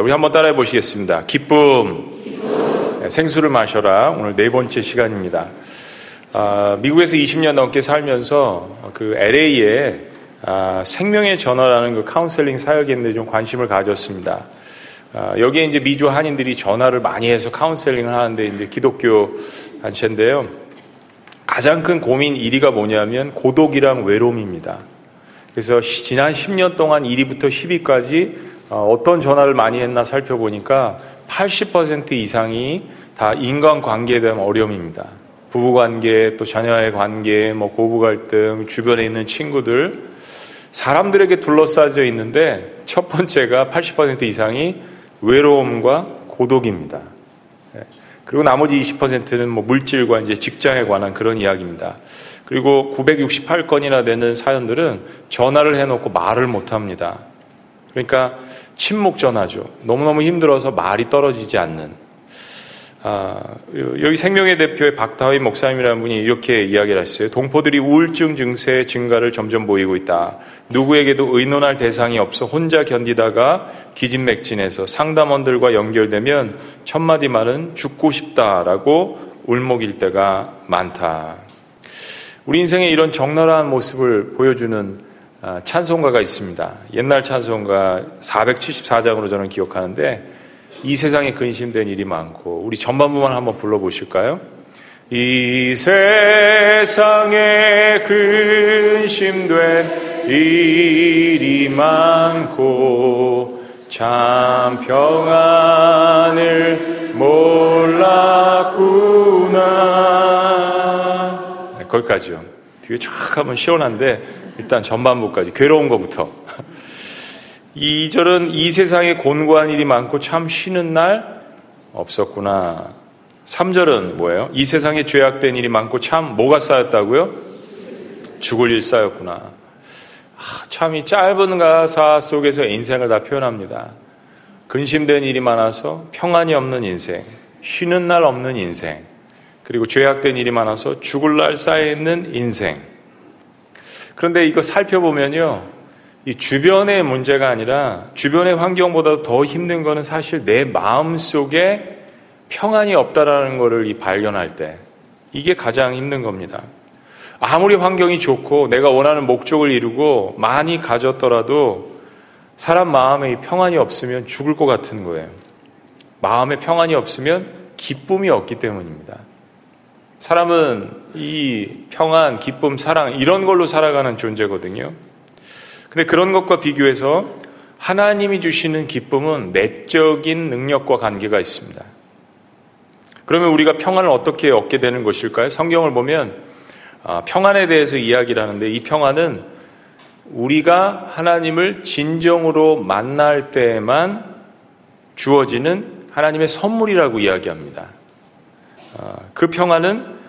우리 한번 따라해 보시겠습니다. 기쁨. 네, 생수를 마셔라. 오늘 네 번째 시간입니다. 아, 미국에서 20년 넘게 살면서 그 LA에 아, 생명의 전화라는 그 카운셀링 사역인데 좀 관심을 가졌습니다. 아, 여기에 이제 미주 한인들이 전화를 많이 해서 카운셀링을 하는데 이제 기독교 단체인데요. 가장 큰 고민 1위가 뭐냐면 고독이랑 외로움입니다. 그래서 지난 10년 동안 1위부터 10위까지 어, 어떤 전화를 많이 했나 살펴보니까 80% 이상이 다 인간관계에 대한 어려움입니다. 부부관계, 또 자녀의 관계, 뭐 고부 갈등, 주변에 있는 친구들, 사람들에게 둘러싸여 있는데 첫 번째가 80% 이상이 외로움과 고독입니다. 예. 그리고 나머지 20%는 뭐 물질과 이제 직장에 관한 그런 이야기입니다. 그리고 968건이나 되는 사연들은 전화를 해놓고 말을 못 합니다. 그러니까 침묵 전화죠. 너무너무 힘들어서 말이 떨어지지 않는. 아, 여기 생명의 대표의 박다희 목사님이라는 분이 이렇게 이야기를 하셨어요. 동포들이 우울증 증세 증가를 점점 보이고 있다. 누구에게도 의논할 대상이 없어 혼자 견디다가 기진맥진해서 상담원들과 연결되면 첫마디 말은 죽고 싶다라고 울먹일 때가 많다. 우리 인생에 이런 적나라한 모습을 보여주는 아, 찬송가가 있습니다. 옛날 찬송가 474장으로 저는 기억하는데 이 세상에 근심된 일이 많고 우리 전반부만 한번 불러보실까요? 이 세상에 근심된 일이 많고 참 평안을 몰랐구나. 네, 거기까지요. 뒤에 쫙 하면 시원한데 일단 전반부까지 괴로운 것부터 2절은 이 세상에 곤고한 일이 많고 참 쉬는 날 없었구나. 3절은 뭐예요? 이 세상에 죄악된 일이 많고 참 뭐가 쌓였다고요? 죽을 일 쌓였구나. 아, 참이 짧은 가사 속에서 인생을 다 표현합니다. 근심된 일이 많아서 평안이 없는 인생, 쉬는 날 없는 인생, 그리고 죄악된 일이 많아서 죽을 날 쌓여 있는 인생. 그런데 이거 살펴보면요. 이 주변의 문제가 아니라 주변의 환경보다 더 힘든 거는 사실 내 마음 속에 평안이 없다라는 것을 이 발견할 때 이게 가장 힘든 겁니다. 아무리 환경이 좋고 내가 원하는 목적을 이루고 많이 가졌더라도 사람 마음에 평안이 없으면 죽을 것 같은 거예요. 마음에 평안이 없으면 기쁨이 없기 때문입니다. 사람은 이 평안, 기쁨, 사랑 이런 걸로 살아가는 존재거든요. 근데 그런 것과 비교해서 하나님이 주시는 기쁨은 내적인 능력과 관계가 있습니다. 그러면 우리가 평안을 어떻게 얻게 되는 것일까요? 성경을 보면 아, 평안에 대해서 이야기를 하는데 이 평안은 우리가 하나님을 진정으로 만날 때에만 주어지는 하나님의 선물이라고 이야기합니다. 아, 그 평안은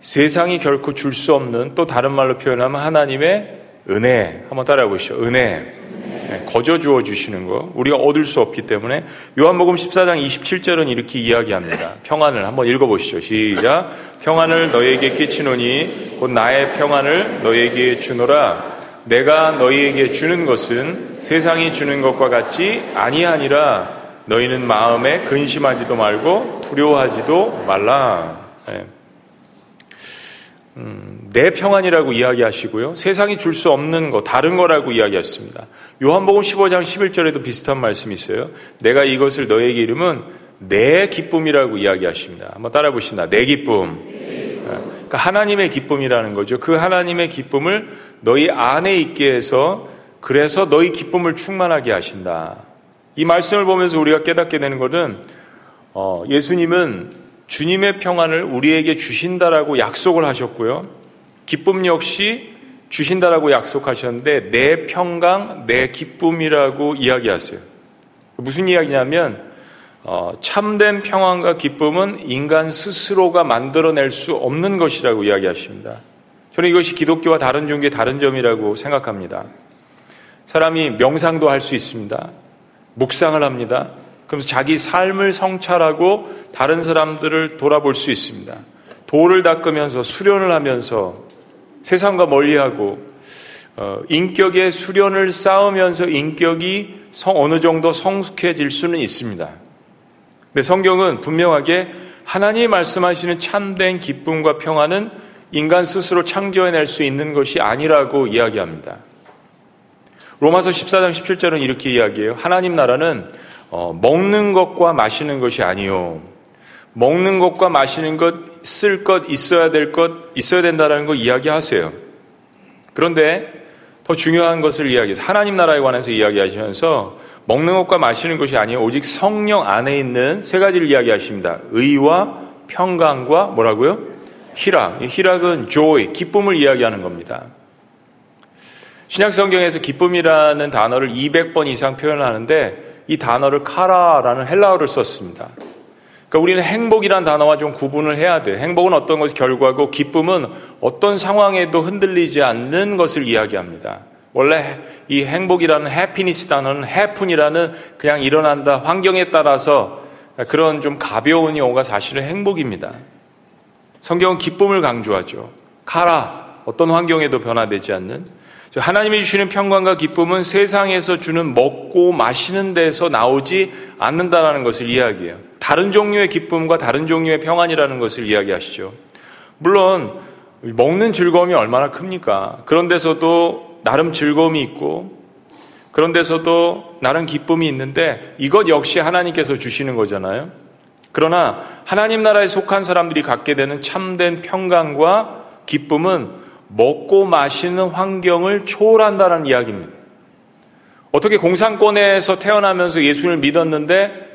세상이 결코 줄 수 없는 또 다른 말로 표현하면 하나님의 은혜 한번 따라해 보시죠. 은혜. 네, 거저 주어 주시는 거 우리가 얻을 수 없기 때문에 요한복음 14장 27절은 이렇게 이야기합니다. 평안을 한번 읽어 보시죠. 시작. 평안을 너에게 끼치노니 곧 나의 평안을 너에게 주노라. 내가 너희에게 주는 것은 세상이 주는 것과 같이 아니하니라. 너희는 마음에 근심하지도 말고 두려워하지도 말라. 네. 음, 내 평안이라고 이야기하시고요. 세상이 줄 수 없는 거, 다른 거라고 이야기했습니다. 요한복음 15장 11절에도 비슷한 말씀이 있어요. 내가 이것을 너에게 이름은 내 기쁨이라고 이야기하십니다. 한번 따라 보신다. 내 기쁨. 그러니까 하나님의 기쁨이라는 거죠. 그 하나님의 기쁨을 너희 안에 있게 해서 그래서 너희 기쁨을 충만하게 하신다. 이 말씀을 보면서 우리가 깨닫게 되는 것은 어, 예수님은 주님의 평안을 우리에게 주신다라고 약속을 하셨고요. 기쁨 역시 주신다라고 약속하셨는데 내 평강, 내 기쁨이라고 이야기하세요. 무슨 이야기냐면 어, 참된 평안과 기쁨은 인간 스스로가 만들어낼 수 없는 것이라고 이야기하십니다. 저는 이것이 기독교와 다른 종교의 다른 점이라고 생각합니다. 사람이 명상도 할 수 있습니다. 묵상을 합니다. 그러면서 자기 삶을 성찰하고 다른 사람들을 돌아볼 수 있습니다. 돌을 닦으면서 수련을 하면서 세상과 멀리하고 어, 인격의 수련을 쌓으면서 인격이 성, 어느 정도 성숙해질 수는 있습니다. 근데 성경은 분명하게 하나님 말씀하시는 참된 기쁨과 평화는 인간 스스로 창조해낼 수 있는 것이 아니라고 이야기합니다. 로마서 14장 17절은 이렇게 이야기해요. 하나님 나라는 어, 먹는 것과 마시는 것이 아니요. 먹는 것과 마시는 것, 쓸 것, 있어야 될 것, 있어야 된다는 거 이야기하세요. 그런데 더 중요한 것을 이야기해서 하나님 나라에 관해서 이야기하시면서 먹는 것과 마시는 것이 아니에요. 오직 성령 안에 있는 세 가지를 이야기하십니다. 의와 평강과 뭐라고요? 희락. 희락은 joy, 기쁨을 이야기하는 겁니다. 신약 성경에서 기쁨이라는 단어를 200번 이상 표현하는데 이 단어를 카라라는 헬라어를 썼습니다. 그러니까 우리는 행복이란 단어와 좀 구분을 해야 돼. 행복은 어떤 것이 결과고 기쁨은 어떤 상황에도 흔들리지 않는 것을 이야기합니다. 원래 이 행복이라는 해피니스 단어는 해픈이라는 그냥 일어난다 환경에 따라서 그런 좀 가벼운 용어가 사실은 행복입니다. 성경은 기쁨을 강조하죠. 카라 어떤 환경에도 변화되지 않는 하나님이 주시는 평강과 기쁨은 세상에서 주는 먹고 마시는 데서 나오지 않는다라는 것을 이야기해요. 다른 종류의 기쁨과 다른 종류의 평안이라는 것을 이야기하시죠. 물론 먹는 즐거움이 얼마나 큽니까? 그런 데서도 나름 즐거움이 있고 그런 데서도 나름 기쁨이 있는데 이것 역시 하나님께서 주시는 거잖아요. 그러나 하나님 나라에 속한 사람들이 갖게 되는 참된 평강과 기쁨은 먹고 마시는 환경을 초월한다는 이야기입니다. 어떻게 공산권에서 태어나면서 예수를 믿었는데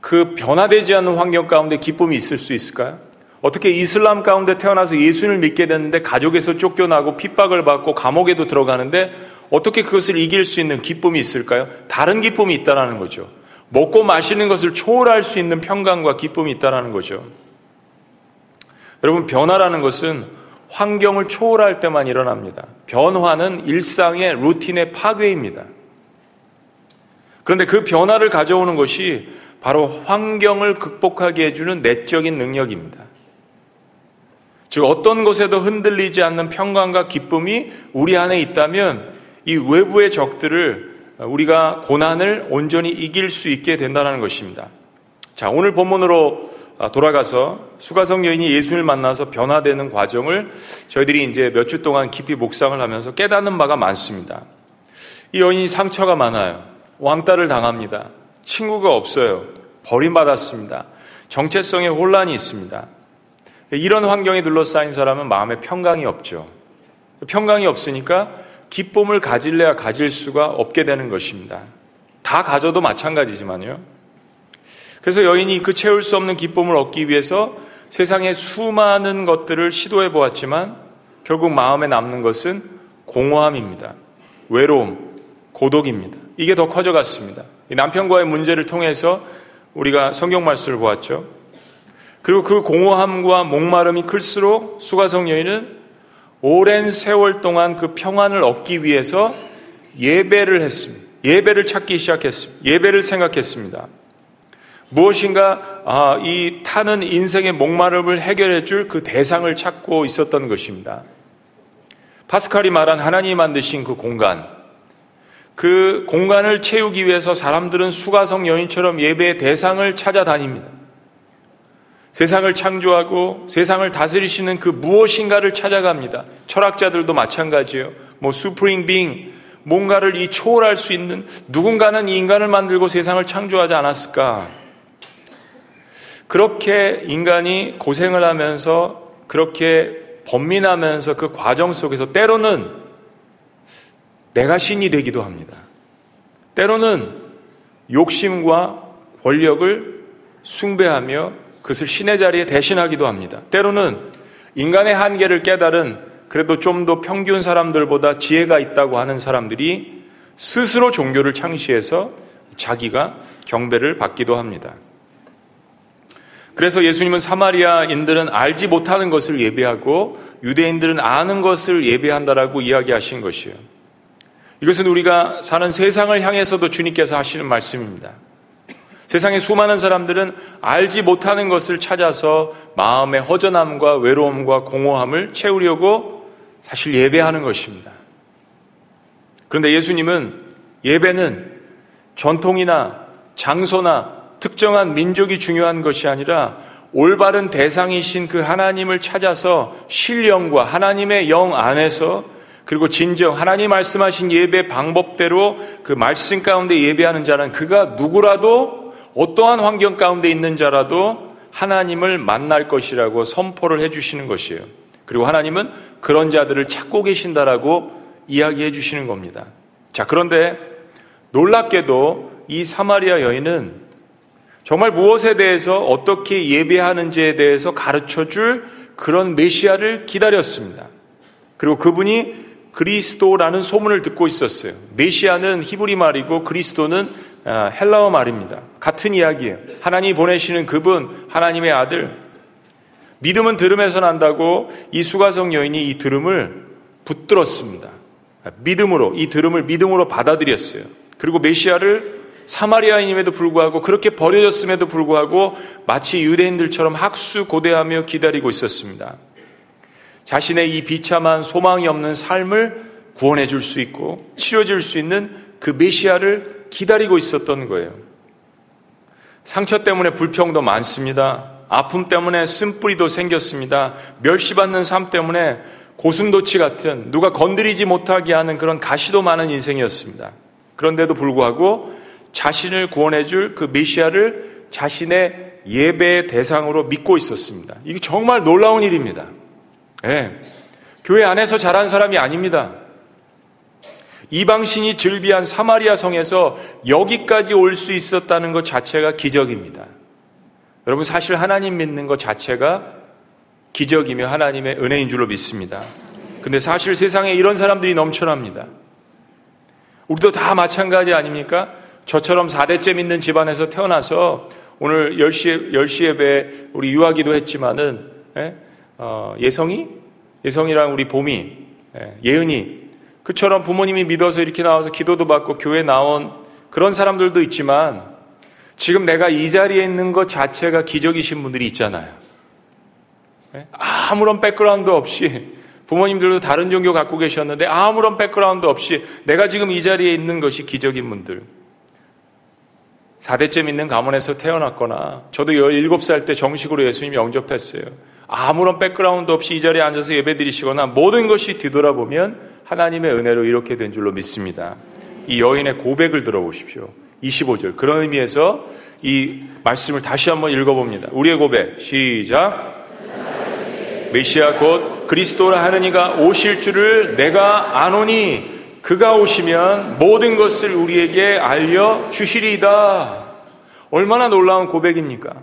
그 변화되지 않는 환경 가운데 기쁨이 있을 수 있을까요? 어떻게 이슬람 가운데 태어나서 예수를 믿게 됐는데 가족에서 쫓겨나고 핍박을 받고 감옥에도 들어가는데 어떻게 그것을 이길 수 있는 기쁨이 있을까요? 다른 기쁨이 있다라는 거죠. 먹고 마시는 것을 초월할 수 있는 평강과 기쁨이 있다라는 거죠. 여러분 변화라는 것은 환경을 초월할 때만 일어납니다. 변화는 일상의 루틴의 파괴입니다. 그런데 그 변화를 가져오는 것이 바로 환경을 극복하게 해주는 내적인 능력입니다. 즉, 어떤 곳에도 흔들리지 않는 평강과 기쁨이 우리 안에 있다면 이 외부의 적들을 우리가 고난을 온전히 이길 수 있게 된다는 것입니다. 자, 오늘 본문으로 아, 돌아가서 수가성 여인이 예수를 만나서 변화되는 과정을 저희들이 이제 몇 주 동안 깊이 묵상을 하면서 깨닫는 바가 많습니다. 이 여인이 상처가 많아요. 왕따를 당합니다. 친구가 없어요. 버림받았습니다. 정체성에 혼란이 있습니다. 이런 환경에 둘러싸인 사람은 마음에 평강이 없죠. 평강이 없으니까 기쁨을 가질래야 가질 수가 없게 되는 것입니다. 다 가져도 마찬가지지만요. 그래서 여인이 그 채울 수 없는 기쁨을 얻기 위해서 세상의 수많은 것들을 시도해 보았지만 결국 마음에 남는 것은 공허함입니다. 외로움, 고독입니다. 이게 더 커져갔습니다. 남편과의 문제를 통해서 우리가 성경 말씀을 보았죠. 그리고 그 공허함과 목마름이 클수록 수가성 여인은 오랜 세월 동안 그 평안을 얻기 위해서 예배를 했습니다. 예배를 찾기 시작했습니다. 예배를 생각했습니다. 무엇인가 아, 이 타는 인생의 목마름을 해결해 줄 그 대상을 찾고 있었던 것입니다. 파스칼이 말한 하나님이 만드신 그 공간, 그 공간을 채우기 위해서 사람들은 수가성 여인처럼 예배의 대상을 찾아다닙니다. 세상을 창조하고 세상을 다스리시는 그 무엇인가를 찾아갑니다. 철학자들도 마찬가지예요. 뭐 수프링 빙 뭔가를 이 초월할 수 있는 누군가는 이 인간을 만들고 세상을 창조하지 않았을까? 그렇게 인간이 고생을 하면서 그렇게 번민하면서 그 과정 속에서 때로는 내가 신이 되기도 합니다. 때로는 욕심과 권력을 숭배하며 그것을 신의 자리에 대신하기도 합니다. 때로는 인간의 한계를 깨달은 그래도 좀 더 평균 사람들보다 지혜가 있다고 하는 사람들이 스스로 종교를 창시해서 자기가 경배를 받기도 합니다. 그래서 예수님은 사마리아인들은 알지 못하는 것을 예배하고 유대인들은 아는 것을 예배한다라고 이야기하신 것이에요. 이것은 우리가 사는 세상을 향해서도 주님께서 하시는 말씀입니다. 세상의 수많은 사람들은 알지 못하는 것을 찾아서 마음의 허전함과 외로움과 공허함을 채우려고 사실 예배하는 것입니다. 그런데 예수님은 예배는 전통이나 장소나 특정한 민족이 중요한 것이 아니라 올바른 대상이신 그 하나님을 찾아서 신령과 하나님의 영 안에서 그리고 진정 하나님 말씀하신 예배 방법대로 그 말씀 가운데 예배하는 자는 그가 누구라도 어떠한 환경 가운데 있는 자라도 하나님을 만날 것이라고 선포를 해주시는 것이에요. 그리고 하나님은 그런 자들을 찾고 계신다라고 이야기해 주시는 겁니다. 자, 그런데 놀랍게도 이 사마리아 여인은 정말 무엇에 대해서 어떻게 예배하는지에 대해서 가르쳐 줄 그런 메시아를 기다렸습니다. 그리고 그분이 그리스도라는 소문을 듣고 있었어요. 메시아는 히브리 말이고 그리스도는 아, 헬라어 말입니다. 같은 이야기예요. 하나님이 보내시는 그분, 하나님의 아들. 믿음은 들음에서 난다고 이 수가성 여인이 이 들음을 붙들었습니다. 믿음으로, 이 들음을 믿음으로 받아들였어요. 그리고 메시아를 사마리아인임에도 불구하고 그렇게 버려졌음에도 불구하고 마치 유대인들처럼 학수 고대하며 기다리고 있었습니다. 자신의 이 비참한 소망이 없는 삶을 구원해 줄 수 있고 치료해 줄 수 있는 그 메시아를 기다리고 있었던 거예요. 상처 때문에 불평도 많습니다. 아픔 때문에 쓴뿌리도 생겼습니다. 멸시받는 삶 때문에 고슴도치 같은 누가 건드리지 못하게 하는 그런 가시도 많은 인생이었습니다. 그런데도 불구하고 자신을 구원해 줄 그 메시아를 자신의 예배의 대상으로 믿고 있었습니다. 이게 정말 놀라운 일입니다. 예. 교회 안에서 자란 사람이 아닙니다. 이방신이 즐비한 사마리아 성에서 여기까지 올 수 있었다는 것 자체가 기적입니다. 여러분 사실 하나님 믿는 것 자체가 기적이며 하나님의 은혜인 줄로 믿습니다. 근데 사실 세상에 이런 사람들이 넘쳐납니다. 우리도 다 마찬가지 아닙니까? 저처럼 4대째 믿는 집안에서 태어나서 오늘 10시, 10시 예배 우리 유아기도 했지만은, 예? 어, 예성이? 예성이랑 우리 봄이, 예, 예은이. 그처럼 부모님이 믿어서 이렇게 나와서 기도도 받고 교회 나온 그런 사람들도 있지만 지금 내가 이 자리에 있는 것 자체가 기적이신 분들이 있잖아요. 예? 아무런 백그라운드 없이 부모님들도 다른 종교 갖고 계셨는데 아무런 백그라운드 없이 내가 지금 이 자리에 있는 것이 기적인 분들. 4대째 믿는 가문에서 태어났거나 저도 17살 때 정식으로 예수님 영접했어요. 아무런 백그라운드 없이 이 자리에 앉아서 예배 드리시거나 모든 것이 뒤돌아보면 하나님의 은혜로 이렇게 된 줄로 믿습니다. 이 여인의 고백을 들어보십시오. 25절. 그런 의미에서 이 말씀을 다시 한번 읽어봅니다. 우리의 고백. 시작. 메시아 곧 그리스도라 하느니가 오실 줄을 내가 아노니 그가 오시면 모든 것을 우리에게 알려 주시리이다. 얼마나 놀라운 고백입니까?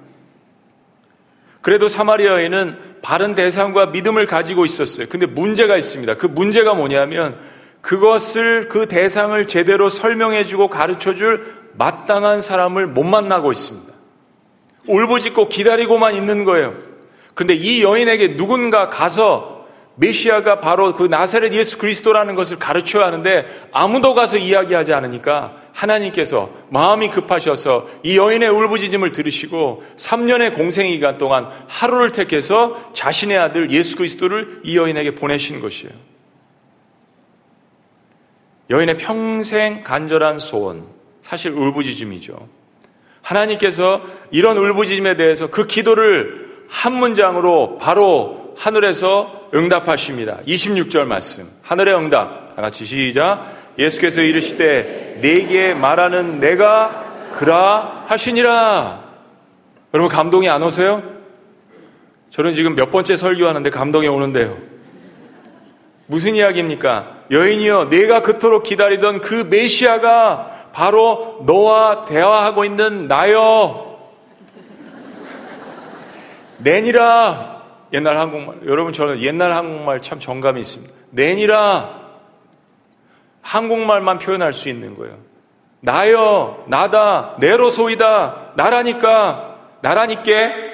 그래도 사마리아에는 바른 대상과 믿음을 가지고 있었어요. 근데 문제가 있습니다. 그 문제가 뭐냐면 그것을 그 대상을 제대로 설명해 주고 가르쳐 줄 마땅한 사람을 못 만나고 있습니다. 울부짖고 기다리고만 있는 거예요. 근데 이 여인에게 누군가 가서 메시아가 바로 그 나사렛 예수 그리스도라는 것을 가르쳐야 하는데 아무도 가서 이야기하지 않으니까 하나님께서 마음이 급하셔서 이 여인의 울부짖음을 들으시고 3년의 공생 기간 동안 하루를 택해서 자신의 아들 예수 그리스도를 이 여인에게 보내신 것이에요. 여인의 평생 간절한 소원, 사실 울부짖음이죠. 하나님께서 이런 울부짖음에 대해서 그 기도를 한 문장으로 바로 하늘에서 응답하십니다. 26절 말씀. 하늘의 응답. 다 같이 시작. 예수께서 이르시되 내게 말하는 내가 그라 하시니라. 여러분 감동이 안 오세요? 저는 지금 몇 번째 설교하는데 감동이 오는데요. 무슨 이야기입니까? 여인이여, 내가 그토록 기다리던 그 메시아가 바로 너와 대화하고 있는 나여. 내니라. 옛날 한국말. 여러분 저는 옛날 한국말 참 정감이 있습니다. 내니라 한국말만 표현할 수 있는 거예요. 나여, 나다, 내로 소이다, 나라니까, 나라니께.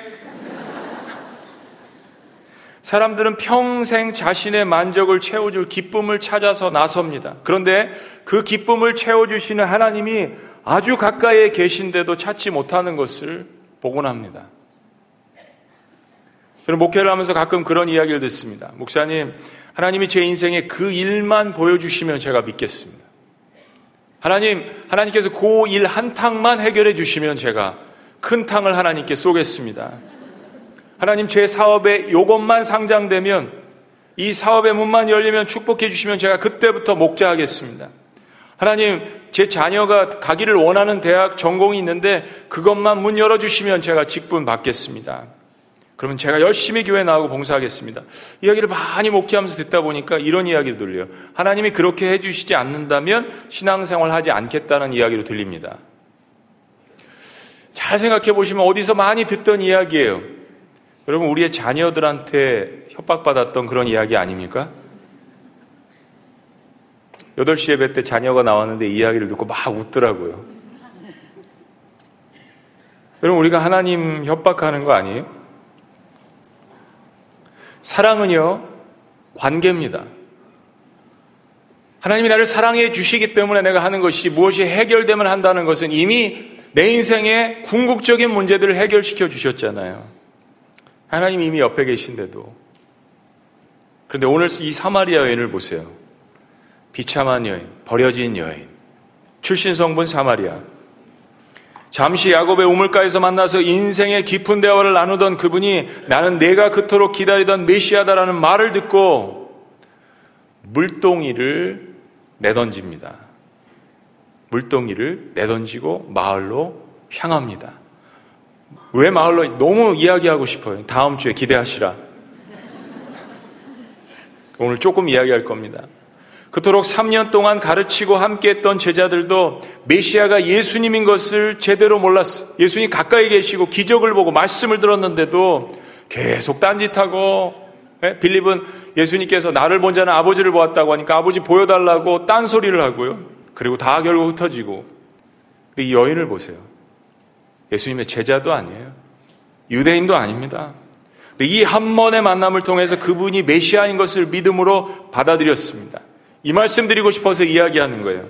사람들은 평생 자신의 만족을 채워줄 기쁨을 찾아서 나섭니다. 그런데 그 기쁨을 채워주시는 하나님이 아주 가까이에 계신데도 찾지 못하는 것을 보곤 합니다. 저는 목회를 하면서 가끔 그런 이야기를 듣습니다. 목사님, 하나님이 제 인생에 그 일만 보여주시면 제가 믿겠습니다. 하나님, 하나님께서 그 일 한 탕만 해결해 주시면 제가 큰 탕을 하나님께 쏘겠습니다. 하나님 제 사업에 요것만 상장되면 이 사업의 문만 열리면 축복해 주시면 제가 그때부터 목자하겠습니다. 하나님, 제 자녀가 가기를 원하는 대학 전공이 있는데 그것만 문 열어주시면 제가 직분 받겠습니다. 그러면 제가 열심히 교회 나오고 봉사하겠습니다. 이야기를 많이 목회하면서 듣다 보니까 이런 이야기를 들려요. 하나님이 그렇게 해주시지 않는다면 신앙생활 하지 않겠다는 이야기로 들립니다. 잘 생각해 보시면 어디서 많이 듣던 이야기예요. 여러분, 우리의 자녀들한테 협박받았던 그런 이야기 아닙니까? 8시 예배 때 자녀가 나왔는데 이야기를 듣고 막 웃더라고요. 여러분, 우리가 하나님 협박하는 거 아니에요? 사랑은요, 관계입니다. 하나님이 나를 사랑해 주시기 때문에 내가 하는 것이 무엇이 해결되면 한다는 것은 이미 내 인생의 궁극적인 문제들을 해결시켜 주셨잖아요. 하나님이 이미 옆에 계신데도. 그런데 오늘 이 사마리아 여인을 보세요. 비참한 여인, 버려진 여인, 출신 성분 사마리아. 잠시 야곱의 우물가에서 만나서 인생의 깊은 대화를 나누던 그분이 나는 내가 그토록 기다리던 메시아다라는 말을 듣고 물동이를 내던집니다. 물동이를 내던지고 마을로 향합니다. 왜 마을로 너무 이야기하고 싶어요. 다음 주에 기대하시라. 오늘 조금 이야기할 겁니다. 그토록 3년 동안 가르치고 함께했던 제자들도 메시아가 예수님인 것을 제대로 몰랐어. 예수님 가까이 계시고 기적을 보고 말씀을 들었는데도 계속 딴짓하고 예? 빌립은 예수님께서 나를 본 자는 아버지를 보았다고 하니까 아버지 보여달라고 딴소리를 하고요. 그리고 다 결국 흩어지고 이 여인을 보세요. 예수님의 제자도 아니에요. 유대인도 아닙니다. 이 한 번의 만남을 통해서 그분이 메시아인 것을 믿음으로 받아들였습니다. 이 말씀 드리고 싶어서 이야기하는 거예요.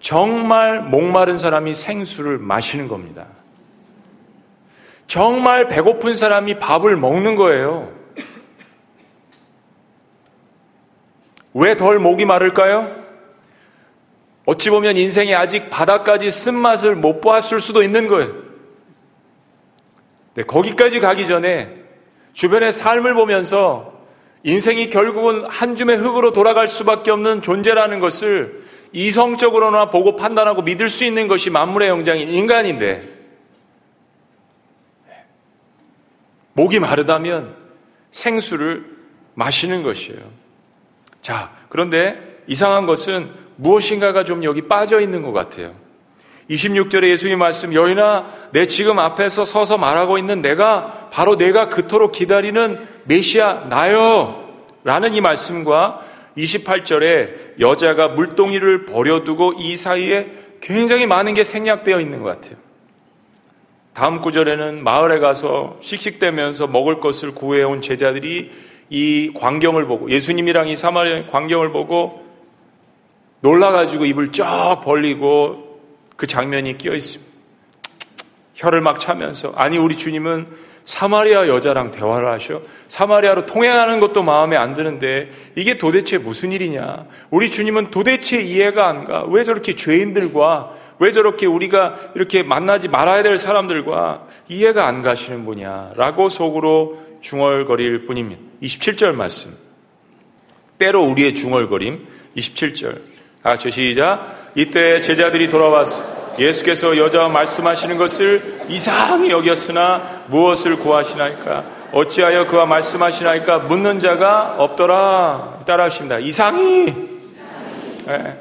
정말 목마른 사람이 생수를 마시는 겁니다. 정말 배고픈 사람이 밥을 먹는 거예요. 왜 덜 목이 마를까요? 어찌 보면 인생이 아직 바닥까지 쓴맛을 못 보았을 수도 있는 거예요. 네, 거기까지 가기 전에 주변의 삶을 보면서 인생이 결국은 한 줌의 흙으로 돌아갈 수밖에 없는 존재라는 것을 이성적으로나 보고 판단하고 믿을 수 있는 것이 만물의 영장인 인간인데 목이 마르다면 생수를 마시는 것이에요. 자, 그런데 이상한 것은 무엇인가가 좀 여기 빠져 있는 것 같아요. 26절에 예수님 말씀, 여인아, 내 지금 앞에서 서서 말하고 있는 내가 바로 내가 그토록 기다리는 메시아 나요. 라는 이 말씀과 28절에 여자가 물동이를 버려두고 이 사이에 굉장히 많은 게 생략되어 있는 것 같아요. 다음 구절에는 마을에 가서 씩씩대면서 먹을 것을 구해온 제자들이 이 광경을 보고 예수님이랑 이 사마리아 광경을 보고 놀라가지고 입을 쫙 벌리고 그 장면이 끼어 있습니다. 혀를 막 차면서 아니 우리 주님은 사마리아 여자랑 대화를 하셔. 사마리아로 통행하는 것도 마음에 안 드는데 이게 도대체 무슨 일이냐? 우리 주님은 도대체 이해가 안 가. 왜 저렇게 죄인들과 왜 저렇게 우리가 이렇게 만나지 말아야 될 사람들과 이해가 안 가시는 분이야? 라고 속으로 중얼거릴 뿐입니다. 27절 말씀. 때로 우리의 중얼거림. 27절. 아, 저 시작. 이때 제자들이 돌아왔어. 예수께서 여자와 말씀하시는 것을 이상히 여겼으나 무엇을 구하시나이까? 어찌하여 그와 말씀하시나이까? 묻는 자가 없더라. 따라하십니다. 이상히. 네.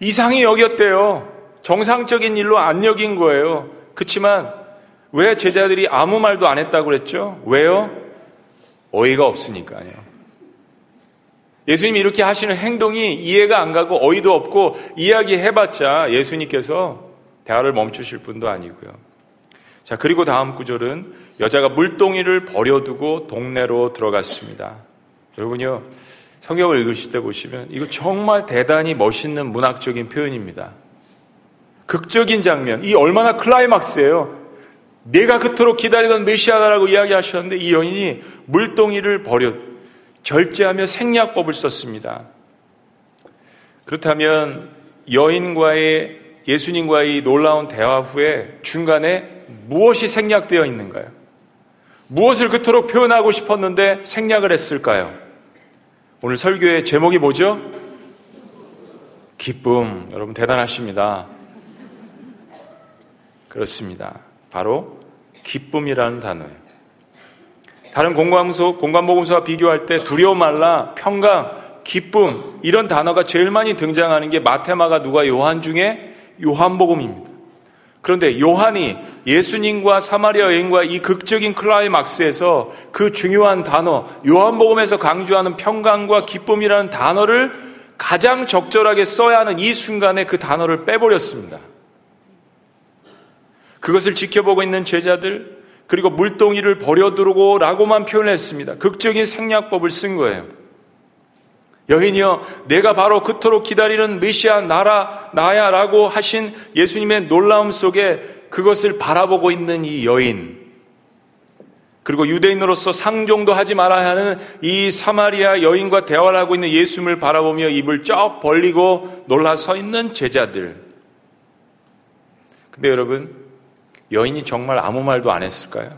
이상히 여겼대요. 정상적인 일로 안 여긴 거예요. 그렇지만 왜 제자들이 아무 말도 안 했다고 그랬죠? 왜요? 어이가 없으니까요. 예수님이 이렇게 하시는 행동이 이해가 안 가고 어이도 없고 이야기해봤자 예수님께서 대화를 멈추실 분도 아니고요. 자, 그리고 다음 구절은 여자가 물동이를 버려두고 동네로 들어갔습니다. 여러분요, 성경을 읽으실 때 보시면 이거 정말 대단히 멋있는 문학적인 표현입니다. 극적인 장면, 이 얼마나 클라이막스예요. 내가 그토록 기다리던 메시아다라고 이야기하셨는데 이 여인이 물동이를 버려 절제하며 생략법을 썼습니다. 그렇다면 여인과의 예수님과의 놀라운 대화 후에 중간에 무엇이 생략되어 있는가요? 무엇을 그토록 표현하고 싶었는데 생략을 했을까요? 오늘 설교의 제목이 뭐죠? 기쁨. 여러분 대단하십니다. 그렇습니다. 바로 기쁨이라는 단어예요. 다른 공감소, 공감복음서와 비교할 때 두려움 말라, 평강, 기쁨 이런 단어가 제일 많이 등장하는 게 마테마가 누가 요한 중에 요한복음입니다. 그런데 요한이 예수님과 사마리아 여인과 이 극적인 클라이막스에서 그 중요한 단어 요한복음에서 강조하는 평강과 기쁨이라는 단어를 가장 적절하게 써야 하는 이 순간에 그 단어를 빼버렸습니다. 그것을 지켜보고 있는 제자들 그리고 물동이를 버려두고 라고만 표현했습니다. 극적인 생략법을 쓴 거예요. 여인이여 내가 바로 그토록 기다리는 메시아 나라 나야라고 하신 예수님의 놀라움 속에 그것을 바라보고 있는 이 여인 그리고 유대인으로서 상종도 하지 말아야 하는 이 사마리아 여인과 대화를 하고 있는 예수님을 바라보며 입을 쩍 벌리고 놀라 서 있는 제자들. 근데 여러분 여인이 정말 아무 말도 안 했을까요?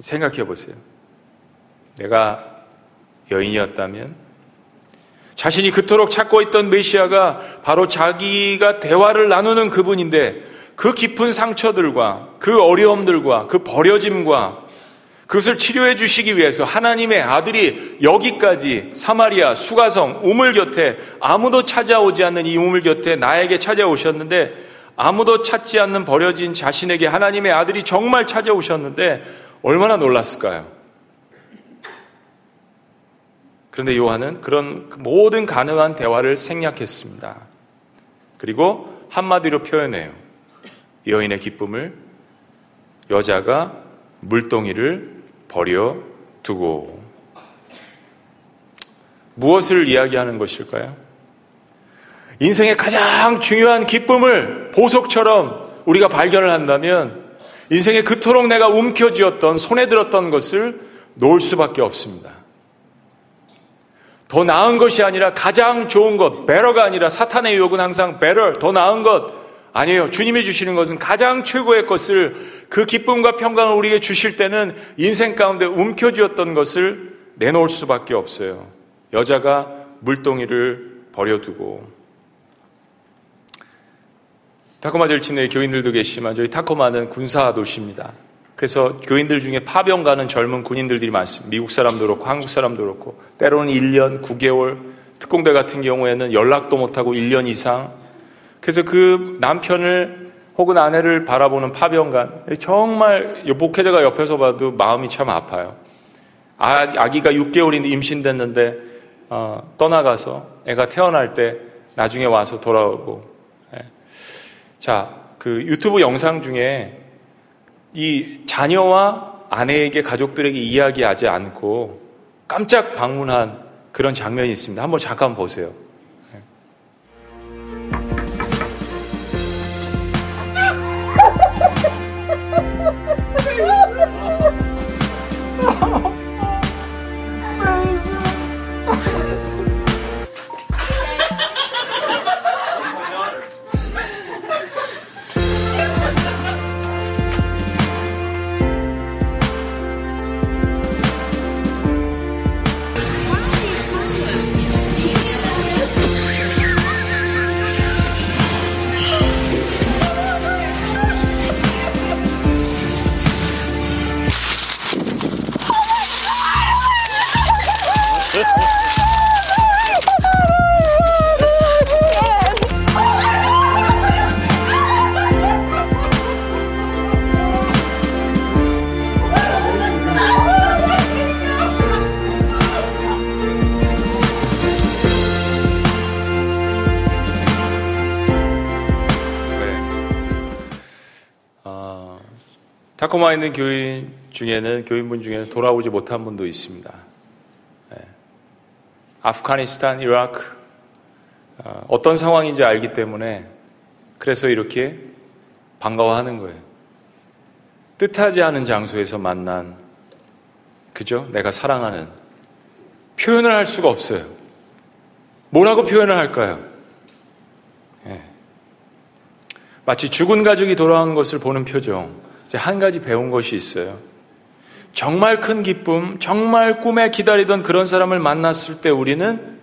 생각해 보세요. 내가 여인이었다면 자신이 그토록 찾고 있던 메시아가 바로 자기가 대화를 나누는 그분인데 그 깊은 상처들과 그 어려움들과 그 버려짐과 그것을 치료해 주시기 위해서 하나님의 아들이 여기까지 사마리아 수가성 우물 곁에 아무도 찾아오지 않는 이 우물 곁에 나에게 찾아오셨는데 아무도 찾지 않는 버려진 자신에게 하나님의 아들이 정말 찾아오셨는데 얼마나 놀랐을까요? 그런데 요한은 그런 모든 가능한 대화를 생략했습니다. 그리고 한마디로 표현해요. 여인의 기쁨을 여자가 물동이를 버려 두고 무엇을 이야기하는 것일까요? 인생의 가장 중요한 기쁨을 보석처럼 우리가 발견을 한다면 인생에 그토록 내가 움켜쥐었던 손에 들었던 것을 놓을 수밖에 없습니다. 더 나은 것이 아니라 가장 좋은 것, better가 아니라 사탄의 유혹은 항상 better, 더 나은 것 아니에요. 주님이 주시는 것은 가장 최고의 것을 그 기쁨과 평강을 우리에게 주실 때는 인생 가운데 움켜쥐었던 것을 내놓을 수밖에 없어요. 여자가 물동이를 버려두고 타코마 내 교인들도 계시지만 저희 타코마는 군사 도시입니다. 그래서 교인들 중에 파병 가는 젊은 군인들이 많습니다. 미국 사람도 그렇고 한국 사람도 그렇고 때로는 1년, 9개월, 특공대 같은 경우에는 연락도 못하고 1년 이상. 그래서 그 남편을 혹은 아내를 바라보는 파병간 정말 목회자가 옆에서 봐도 마음이 참 아파요. 아, 아기가 6개월인데 임신됐는데 어, 떠나가서 애가 태어날 때 나중에 와서 돌아오고 자, 그 유튜브 영상 중에 이 자녀와 아내에게 가족들에게 이야기하지 않고 깜짝 방문한 그런 장면이 있습니다. 한번 잠깐 보세요. 타코마에 있는 교인 중에는 교인분 중에는 돌아오지 못한 분도 있습니다. 네. 아프가니스탄, 이라크 어, 어떤 상황인지 알기 때문에 그래서 이렇게 반가워하는 거예요. 뜻하지 않은 장소에서 만난 그죠? 내가 사랑하는 표현을 할 수가 없어요. 뭐라고 표현을 할까요? 마치 죽은 가족이 돌아온 것을 보는 표정. 한 가지 배운 것이 있어요. 정말 큰 기쁨, 정말 꿈에 기다리던 그런 사람을 만났을 때 우리는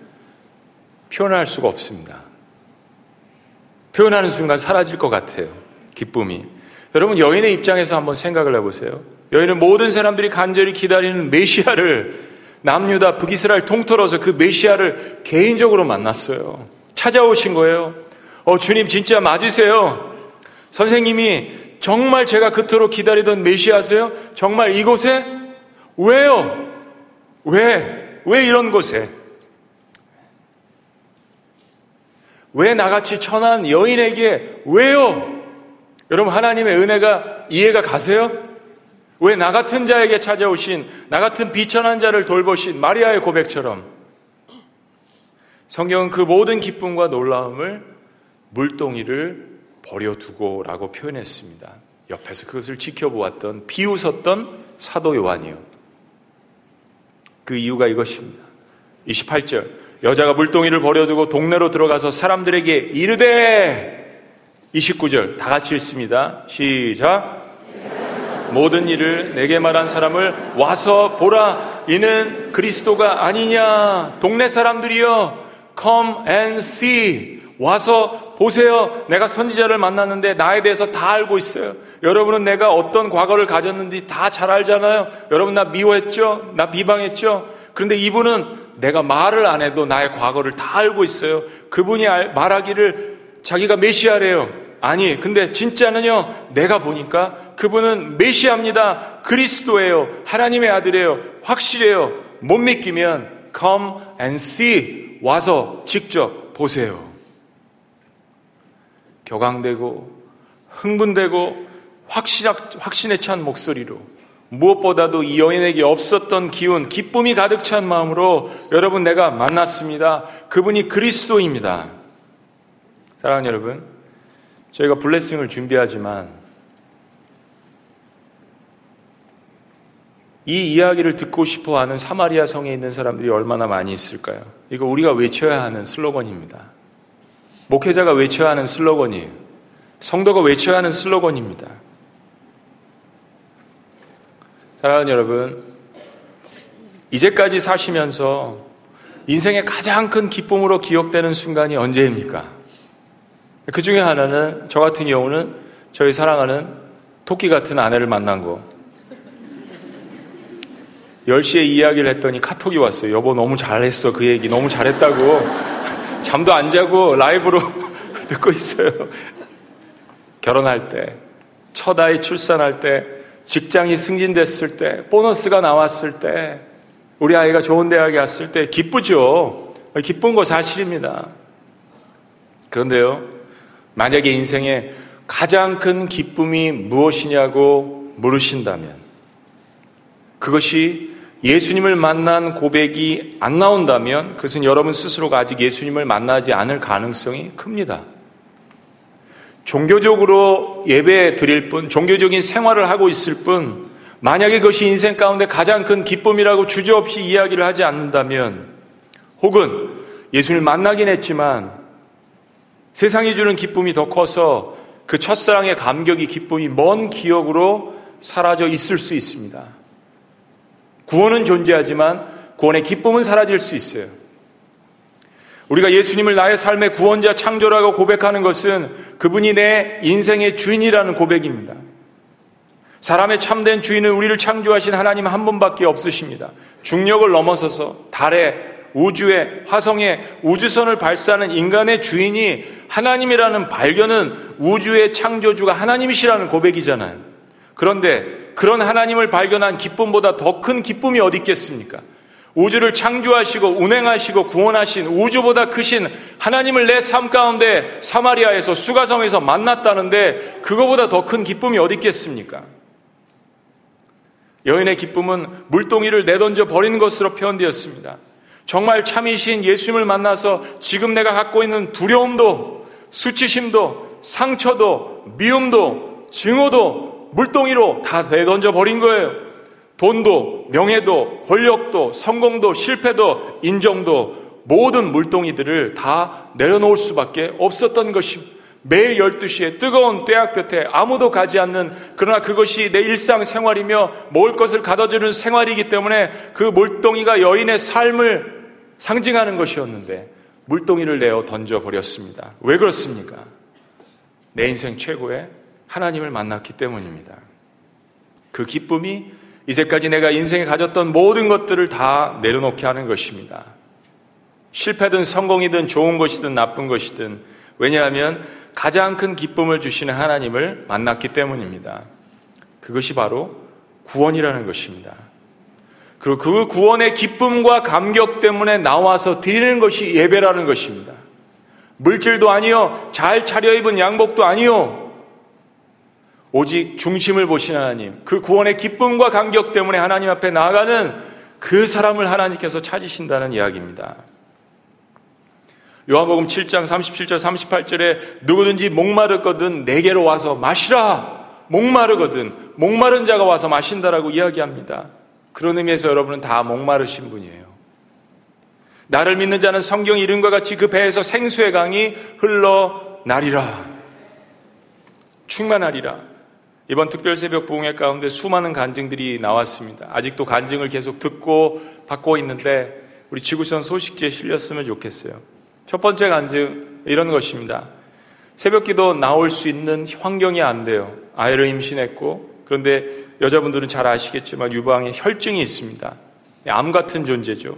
표현할 수가 없습니다. 표현하는 순간 사라질 것 같아요. 기쁨이. 여러분, 여인의 입장에서 한번 생각을 해보세요. 여인은 모든 사람들이 간절히 기다리는 메시아를 남유다 북이스라엘 통틀어서 그 메시아를 개인적으로 만났어요. 찾아오신 거예요. 어, 주님 진짜 맞으세요. 선생님이 정말 제가 그토록 기다리던 메시아세요? 정말 이곳에? 왜요? 왜? 왜 이런 곳에? 왜 나같이 천한 여인에게 왜요? 여러분 하나님의 은혜가 이해가 가세요? 왜 나 같은 자에게 찾아오신 나 같은 비천한 자를 돌보신 마리아의 고백처럼 성경은 그 모든 기쁨과 놀라움을 물동이를 버려두고라고 표현했습니다. 옆에서 그것을 지켜보았던 비웃었던 사도 요한이요. 그 이유가 이것입니다. 28절 여자가 물동이를 버려두고 동네로 들어가서 사람들에게 이르되 29절 다 같이 읽습니다. 시작 모든 일을 내게 말한 사람을 와서 보라 이는 그리스도가 아니냐 동네 사람들이여 come and see 와서 보세요. 내가 선지자를 만났는데 나에 대해서 다 알고 있어요. 여러분은 내가 어떤 과거를 가졌는지 다 잘 알잖아요. 여러분 나 미워했죠? 나 비방했죠? 그런데 이분은 내가 말을 안 해도 나의 과거를 다 알고 있어요. 그분이 말하기를 자기가 메시아래요. 아니, 근데 진짜는요, 내가 보니까 그분은 메시아입니다. 그리스도예요. 하나님의 아들이에요. 확실해요. 못 믿기면 come and see. 와서 직접 보세요. 격앙되고 흥분되고 확신, 확신에 찬 목소리로 무엇보다도 이 여인에게 없었던 기운, 기쁨이 가득 찬 마음으로 여러분 내가 만났습니다. 그분이 그리스도입니다. 사랑하는 여러분, 저희가 블레싱을 준비하지만 이 이야기를 듣고 싶어 하는 사마리아 성에 있는 사람들이 얼마나 많이 있을까요? 이거 우리가 외쳐야 하는 슬로건입니다. 목회자가 외쳐야 하는 슬로건이에요. 성도가 외쳐야 하는 슬로건입니다. 사랑하는 여러분, 이제까지 사시면서 인생의 가장 큰 기쁨으로 기억되는 순간이 언제입니까? 그 중에 하나는 저 같은 경우는 저희 사랑하는 토끼 같은 아내를 만난 거. 10시에 이야기를 했더니 카톡이 왔어요. 여보 너무 잘했어. 그 얘기 너무 잘했다고. 잠도 안 자고 라이브로 듣고 있어요. 결혼할 때, 첫 아이 출산할 때, 직장이 승진됐을 때, 보너스가 나왔을 때, 우리 아이가 좋은 대학에 왔을 때 기쁘죠. 기쁜 거 사실입니다. 그런데요, 만약에 인생에 가장 큰 기쁨이 무엇이냐고 물으신다면, 그것이 예수님을 만난 고백이 안 나온다면 그것은 여러분 스스로가 아직 예수님을 만나지 않을 가능성이 큽니다. 종교적으로 예배 드릴 뿐, 종교적인 생활을 하고 있을 뿐, 만약에 그것이 인생 가운데 가장 큰 기쁨이라고 주저없이 이야기를 하지 않는다면, 혹은 예수님을 만나긴 했지만, 세상이 주는 기쁨이 더 커서 그 첫사랑의 감격이 기쁨이 먼 기억으로 사라져 있을 수 있습니다. 구원은 존재하지만 구원의 기쁨은 사라질 수 있어요. 우리가 예수님을 나의 삶의 구원자 창조라고 고백하는 것은 그분이 내 인생의 주인이라는 고백입니다. 사람의 참된 주인은 우리를 창조하신 하나님 한 분밖에 없으십니다. 중력을 넘어서서 달에 우주에 화성에 우주선을 발사하는 인간의 주인이 하나님이라는 발견은 우주의 창조주가 하나님이시라는 고백이잖아요. 그런데 그런 하나님을 발견한 기쁨보다 더 큰 기쁨이 어디 있겠습니까? 우주를 창조하시고 운행하시고 구원하신 우주보다 크신 하나님을 내 삶 가운데 사마리아에서 수가성에서 만났다는데 그거보다 더 큰 기쁨이 어디 있겠습니까? 여인의 기쁨은 물동이를 내던져 버리는 것으로 표현되었습니다. 정말 참이신 예수님을 만나서 지금 내가 갖고 있는 두려움도 수치심도 상처도 미움도 증오도 물동이로 다 내던져 버린 거예요. 돈도, 명예도, 권력도, 성공도, 실패도, 인정도 모든 물동이들을 다 내려놓을 수밖에 없었던 것입니다. 매일 12시에 뜨거운 떼약볕에 아무도 가지 않는 그러나 그것이 내 일상 생활이며 먹을 것을 가둬주는 생활이기 때문에 그 물동이가 여인의 삶을 상징하는 것이었는데 물동이를 내어 던져버렸습니다. 왜 그렇습니까? 내 인생 최고의 하나님을 만났기 때문입니다. 그 기쁨이 이제까지 내가 인생에 가졌던 모든 것들을 다 내려놓게 하는 것입니다. 실패든 성공이든 좋은 것이든 나쁜 것이든 왜냐하면 가장 큰 기쁨을 주시는 하나님을 만났기 때문입니다. 그것이 바로 구원이라는 것입니다. 그리고 그 구원의 기쁨과 감격 때문에 나와서 드리는 것이 예배라는 것입니다. 물질도 아니요, 잘 차려입은 양복도 아니요, 오직 중심을 보신 하나님, 그 구원의 기쁨과 감격 때문에 하나님 앞에 나아가는 그 사람을 하나님께서 찾으신다는 이야기입니다. 요한복음 7장 37절 38절에 누구든지 목마르거든 내게로 와서 마시라. 목마르거든 목마른 자가 와서 마신다라고 이야기합니다. 그런 의미에서 여러분은 다 목마르신 분이에요. 나를 믿는 자는 성경 이름과 같이 그 배에서 생수의 강이 흘러나리라. 충만하리라. 이번 특별 새벽 부흥회 가운데 수많은 간증들이 나왔습니다. 아직도 간증을 계속 듣고 받고 있는데 우리 지구촌 소식지에 실렸으면 좋겠어요. 첫 번째 간증 이런 것입니다. 새벽 기도 나올 수 있는 환경이 안 돼요. 아이를 임신했고 그런데 여자분들은 잘 아시겠지만 유방에 혈증이 있습니다. 암 같은 존재죠.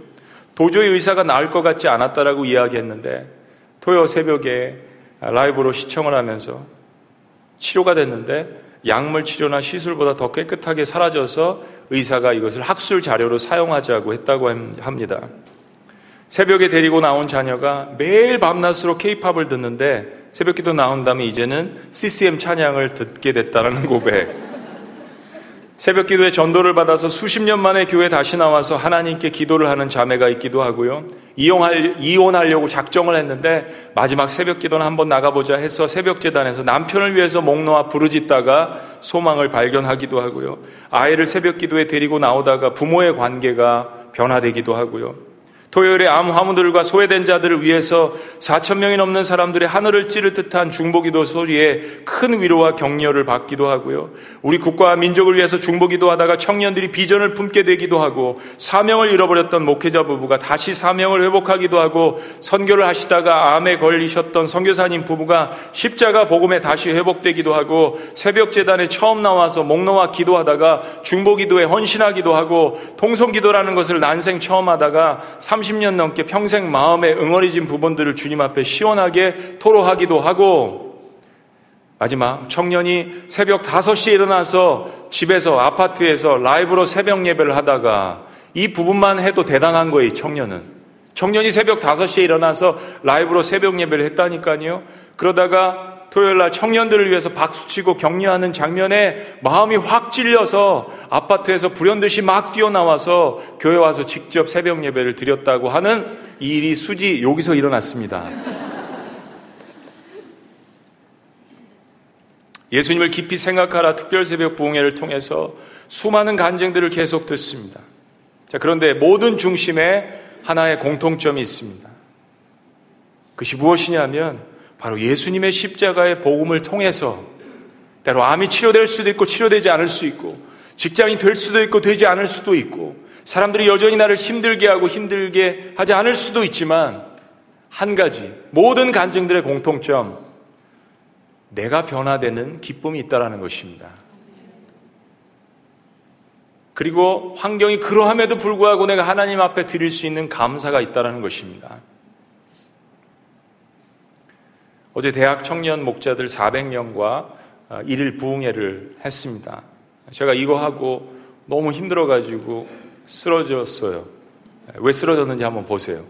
도저히 의사가 나을 것 같지 않았다라고 이야기했는데 토요 새벽에 라이브로 시청을 하면서 치료가 됐는데 약물 치료나 시술보다 더 깨끗하게 사라져서 의사가 이것을 학술 자료로 사용하자고 했다고 합니다. 새벽에 데리고 나온 자녀가 매일 밤낮으로 케이팝을 듣는데 새벽 기도 나온 다음에 이제는 CCM 찬양을 듣게 됐다는 고백. 새벽 기도에 전도를 받아서 수십 년 만에 교회 다시 나와서 하나님께 기도를 하는 자매가 있기도 하고요. 이용할, 이혼하려고 작정을 했는데 마지막 새벽 기도는 한번 나가보자 해서 새벽 재단에서 남편을 위해서 목 놓아 부르짖다가 소망을 발견하기도 하고요. 아이를 새벽 기도에 데리고 나오다가 부모의 관계가 변화되기도 하고요. 토요일에 암 화무들과 소외된 자들을 위해서 4천 명이 넘는 사람들의 하늘을 찌를 듯한 중보기도 소리에 큰 위로와 격려를 받기도 하고요. 우리 국가와 민족을 위해서 중보기도 하다가 청년들이 비전을 품게 되기도 하고 사명을 잃어버렸던 목회자 부부가 다시 사명을 회복하기도 하고 선교를 하시다가 암에 걸리셨던 선교사님 부부가 십자가 복음에 다시 회복되기도 하고 새벽 재단에 처음 나와서 목 놓아 기도하다가 중보기도에 헌신하기도 하고 통성기도라는 것을 난생 처음 하다가 30년 넘게 평생 마음에 응어리진 부분들을 주님 앞에 시원하게 토로하기도 하고 마지막 청년이 새벽 5시에 일어나서 집에서 아파트에서 라이브로 새벽 예배를 하다가 이 부분만 해도 대단한 거예요, 청년은. 청년이 새벽 5시에 일어나서 라이브로 새벽 예배를 했다니까요. 그러다가 토요일 날 청년들을 위해서 박수치고 격려하는 장면에 마음이 확 찔려서 아파트에서 불현듯이 막 뛰어나와서 교회 와서 직접 새벽 예배를 드렸다고 하는 이 일이 수지 여기서 일어났습니다. 예수님을 깊이 생각하라 특별 새벽 부흥회를 통해서 수많은 간증들을 계속 듣습니다. 자, 그런데 모든 중심에 하나의 공통점이 있습니다. 그것이 무엇이냐면 바로 예수님의 십자가의 복음을 통해서 때로 암이 치료될 수도 있고 치료되지 않을 수 있고 직장이 될 수도 있고 되지 않을 수도 있고 사람들이 여전히 나를 힘들게 하고 힘들게 하지 않을 수도 있지만 한 가지 모든 간증들의 공통점 내가 변화되는 기쁨이 있다라는 것입니다. 그리고 환경이 그러함에도 불구하고 내가 하나님 앞에 드릴 수 있는 감사가 있다라는 것입니다. 어제 대학 청년 목자들 400명과 1일 어, 부흥회를 했습니다. 제가 이거 하고 너무 힘들어가지고 쓰러졌어요. 왜 쓰러졌는지 한번 보세요.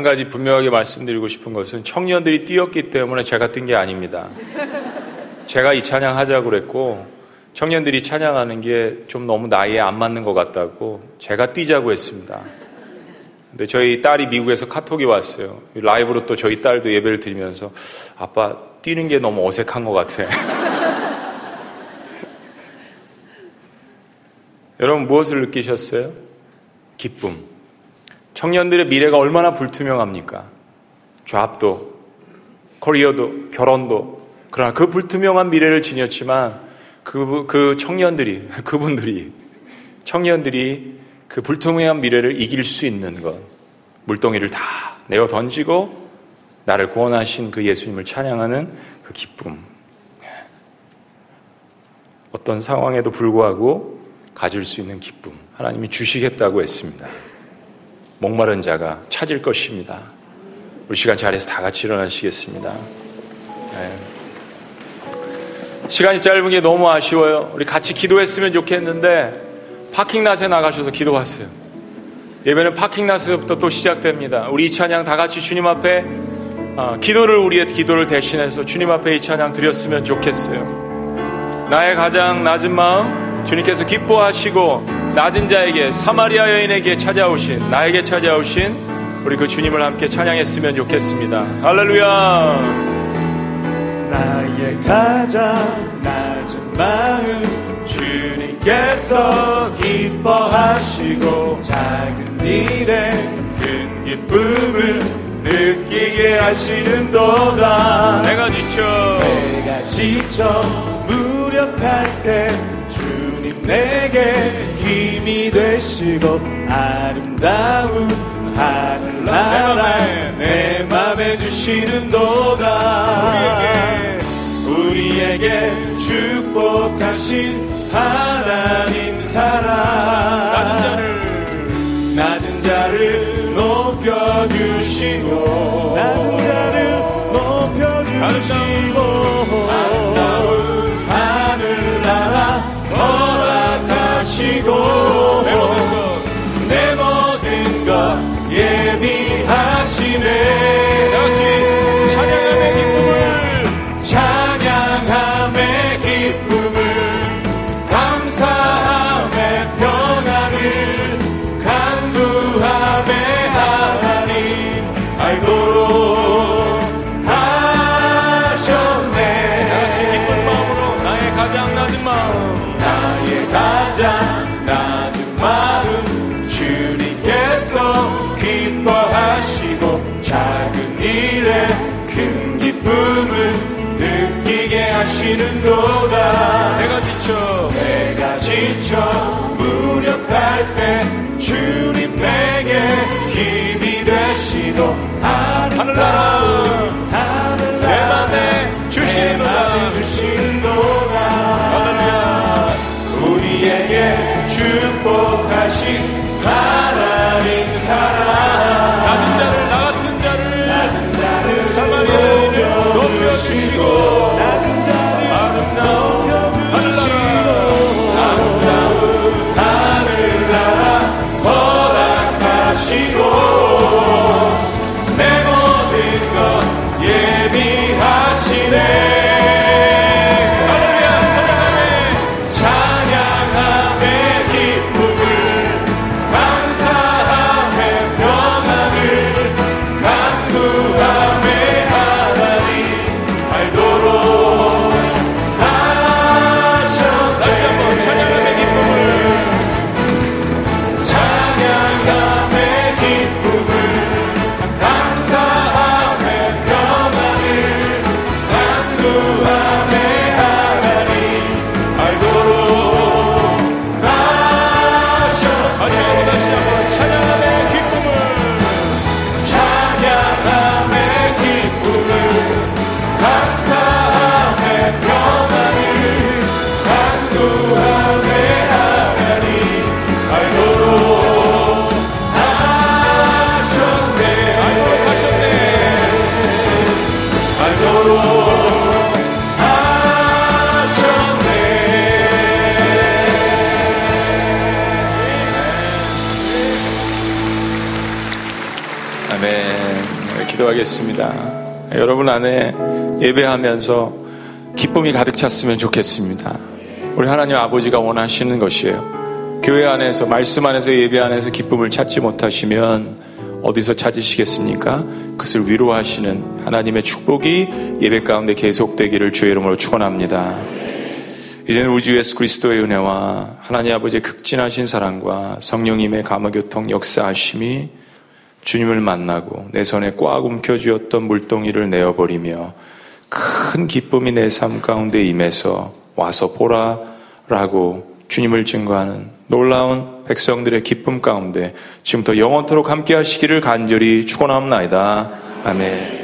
한 가지 분명하게 말씀드리고 싶은 것은 청년들이 뛰었기 때문에 제가 뛴 게 아닙니다. 제가 이 찬양 하자고 그랬고 청년들이 찬양하는 게 좀 너무 나이에 안 맞는 것 같다고 제가 뛰자고 했습니다. 근데 저희 딸이 미국에서 카톡이 왔어요. 라이브로 또 저희 딸도 예배를 드리면서 아빠 뛰는 게 너무 어색한 것 같아. 여러분 무엇을 느끼셨어요? 기쁨. 청년들의 미래가 얼마나 불투명합니까? 좌합도, 커리어도, 결혼도. 그러나 그 불투명한 미래를 지녔지만 그, 그 청년들이, 그분들이, 청년들이 그 불투명한 미래를 이길 수 있는 것. 물동이를 다 내어 던지고 나를 구원하신 그 예수님을 찬양하는 그 기쁨. 어떤 상황에도 불구하고 가질 수 있는 기쁨. 하나님이 주시겠다고 했습니다. 목마른 자가 찾을 것입니다. 우리 시간 잘해서 다 같이 일어나시겠습니다. 네. 시간이 짧은 게 너무 아쉬워요. 우리 같이 기도했으면 좋겠는데 파킹낫에 나가셔서 기도하세요. 예배는 파킹낫에서부터 또 시작됩니다. 우리 이 찬양 다 같이 주님 앞에 어, 기도를 우리의 기도를 대신해서 주님 앞에 이 찬양 드렸으면 좋겠어요. 나의 가장 낮은 마음 주님께서 기뻐하시고 낮은 자에게 사마리아 여인에게 찾아오신 나에게 찾아오신 우리 그 주님을 함께 찬양했으면 좋겠습니다. 할렐루야. 나의 가장 낮은 마음 주님께서 기뻐하시고 작은 일에 큰 기쁨을 느끼게 하시는도다 내가 지쳐 내가 지쳐 무력할 때 주님 내게 힘이 되시고 아름다운 하늘나라. 내 맘에 주시는 도다 우리에게 축복하신 하나님 사랑. 낮은 자를 낮은 자를 높여주시고 낮은 자를 높여주시고 허락 하시는도다. 내가 지쳐. 내가 지쳐. 무력할 때 주님 내게 힘이 되시고 기도하겠습니다. 여러분 안에 예배하면서 기쁨이 가득 찼으면 좋겠습니다. 우리 하나님 아버지가 원하시는 것이에요. 교회 안에서, 말씀 안에서 예배 안에서 기쁨을 찾지 못하시면 어디서 찾으시겠습니까? 그것을 위로하시는 하나님의 축복이 예배 가운데 계속되기를 주의 이름으로 축원합니다. 이제는 우주 예수 그리스도의 은혜와 하나님 아버지의 극진하신 사랑과 성령님의 감화교통 역사하심이 주님을 만나고 내 손에 꽉 움켜쥐었던 물동이를 내어버리며 큰 기쁨이 내 삶 가운데 임해서 와서 보라라고 주님을 증거하는 놀라운 백성들의 기쁨 가운데 지금부터 영원토록 함께 하시기를 간절히 축원합니다. 아멘.